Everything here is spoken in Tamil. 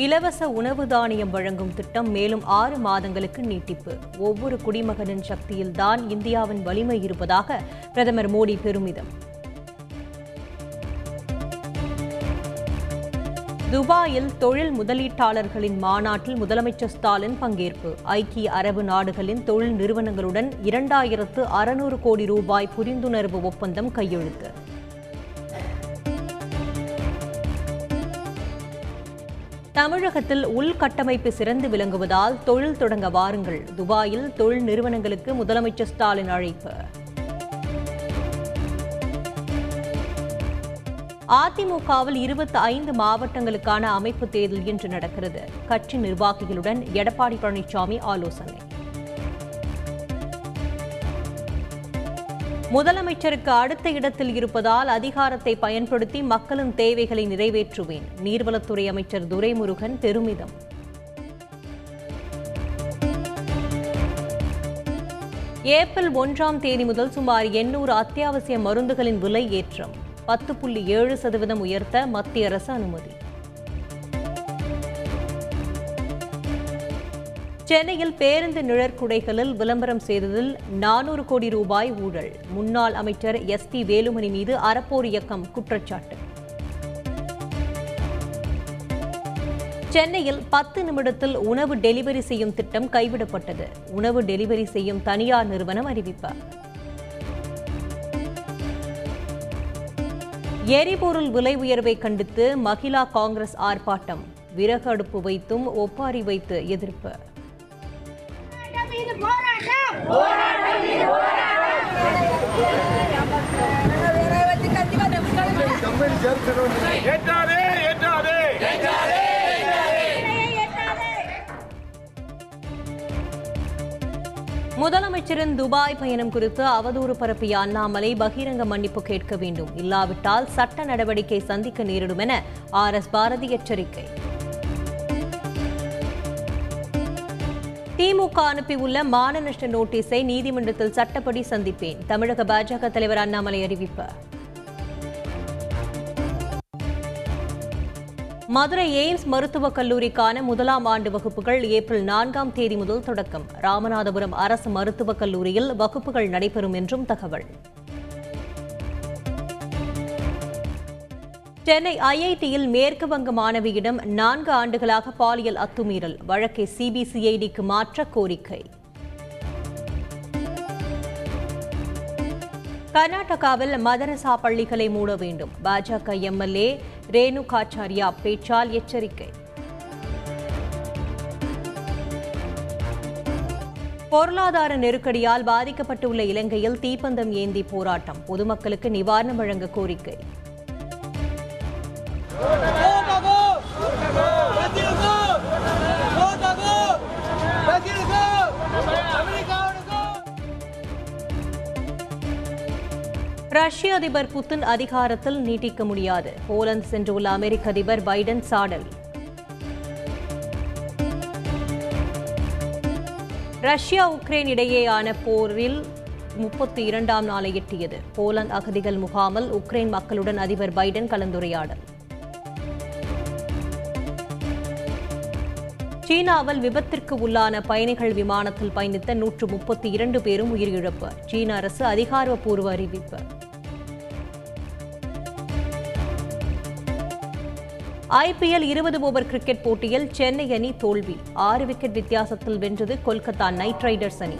இலவச உணவு தானியம் வழங்கும் திட்டம் மேலும் ஆறு மாதங்களுக்கு நீட்டிப்பு. ஒவ்வொரு குடிமகனின் சக்தியில்தான் இந்தியாவின் வலிமை இருப்பதாக பிரதமர் மோடி பெருமிதம். துபாயில் தொழில் முதலீட்டாளர்களின் மாநாட்டில் முதலமைச்சர் ஸ்டாலின் பங்கேற்பு. ஐக்கிய அரபு நாடுகளின் தொழில் நிறுவனங்களுடன் இரண்டாயிரத்து அறுநூறு கோடி ரூபாய் புரிந்துணர்வு ஒப்பந்தம் கையெழுத்து. தமிழகத்தில் உள்கட்டமைப்பு சிறந்து விளங்குவதால் தொழில் தொடங்க வாருங்கள். துபாயில் தொழில் நிறுவனங்களுக்கு முதலமைச்சர் ஸ்டாலின் அழைப்பு. அதிமுகவில் இருபத்தி ஐந்து மாவட்டங்களுக்கான அமைப்பு தேர்தல் இன்று நடக்கிறது. கட்சி நிர்வாகிகளுடன் எடப்பாடி பழனிசாமி ஆலோசனை. முதலமைச்சருக்கு அடுத்த இடத்தில் இருப்பதால் அதிகாரத்தை பயன்படுத்தி மக்களின் தேவைகளை நிறைவேற்றுவேன். நீர்வளத்துறை அமைச்சர் துரைமுருகன் பெருமிதம். ஏப்ரல் ஒன்றாம் தேதி முதல் சுமார் எண்ணூறு அத்தியாவசிய மருந்துகளின் விலை ஏற்றம். பத்து புள்ளி ஏழு சதவீதம் உயர்த்த மத்திய அரசு அனுமதி. சென்னையில் பேருந்து நிழற்குடைகளில் விளம்பரம் செய்ததில் நானூறு கோடி ரூபாய் ஊழல். முன்னாள் அமைச்சர் எஸ் பி வேலுமணி மீது அறப்போர் இயக்கம் குற்றச்சாட்டு. சென்னையில் பத்து நிமிடத்தில் உணவு டெலிவரி செய்யும் திட்டம் கைவிடப்பட்டது. உணவு டெலிவரி செய்யும் தனியார் நிறுவனம் அறிவிப்பு. எரிபொருள் விலை உயர்வை கண்டித்து மகிழா காங்கிரஸ் ஆர்ப்பாட்டம். விறகு அடுப்பு வைத்தும் ஒப்பாரி வைத்து எதிர்ப்பு. ஏற்றாதே ஏற்றாதே முதலமைச்சரின் துபாய் பயணம் குறித்து அவதூறு பரப்பிய அண்ணாமலை பகிரங்க மன்னிப்பு கேட்க வேண்டும். இல்லாவிட்டால் சட்ட நடவடிக்கை சந்திக்க நேரிடும் என ஆர் எஸ் பாரதி எச்சரிக்கை. திமுக அனுப்பியுள்ள மான நஷ்ட நோட்டீஸை நீதிமன்றத்தில் சட்டப்படி சந்திப்பேன். தமிழக பாஜக தலைவர் அண்ணாமலை அறிவிப்பு. மதுரை எய்ம்ஸ் மருத்துவக் கல்லூரிக்கான முதலாம் ஆண்டு வகுப்புகள் ஏப்ரல் நான்காம் தேதி முதல் தொடக்கம். ராமநாதபுரம் அரசு மருத்துவக் கல்லூரியில் வகுப்புகள் நடைபெறும் என்றும் தகவல். சென்னை ஐஐடியில் மேற்கு வங்க மாணவியிடம் நான்கு ஆண்டுகளாக பாலியல் அத்துமீறல் வழக்கை சிபிசிஐடிக்கு மாற்ற கோரிக்கை. கர்நாடகாவில் மதரசா பள்ளிகளை மூட வேண்டும். பாஜக எம்எல்ஏ ரேணுகாச்சாரியா பேச்சால் எச்சரிக்கை. பொருளாதார நெருக்கடியால் பாதிக்கப்பட்டுள்ள இலங்கையில் தீப்பந்தம் ஏந்தி போராட்டம். பொதுமக்களுக்கு நிவாரணம் வழங்க கோரிக்கை. ரஷ்ய அதிபர் புத்தின் அதிகாரத்தில் நீட்டிக்க முடியாது. போலந்து சென்றுள்ள அமெரிக்க அதிபர் பைடன் சாடல். ரஷ்யா உக்ரைன் இடையேயான போரில் முப்பத்தி இரண்டாம் நாளை எட்டியது. போலந்து அகதிகள் முகாமில் உக்ரைன் மக்களுடன் அதிபர் பைடன் கலந்துரையாடல். சீனாவில் விபத்திற்கு உள்ளான பயணிகள் விமானத்தில் பயணித்த நூற்று முப்பத்தி இரண்டு பேரும் உயிரிழப்பு. சீன அரசு அதிகாரப்பூர்வ அறிவிப்பு. ஐபிஎல் இருபது ஓவர் கிரிக்கெட் போட்டியில் சென்னை அணி தோல்வி. ஆறு விக்கெட் வித்தியாசத்தில் வென்றது கொல்கத்தா நைட் ரைடர்ஸ் அணி.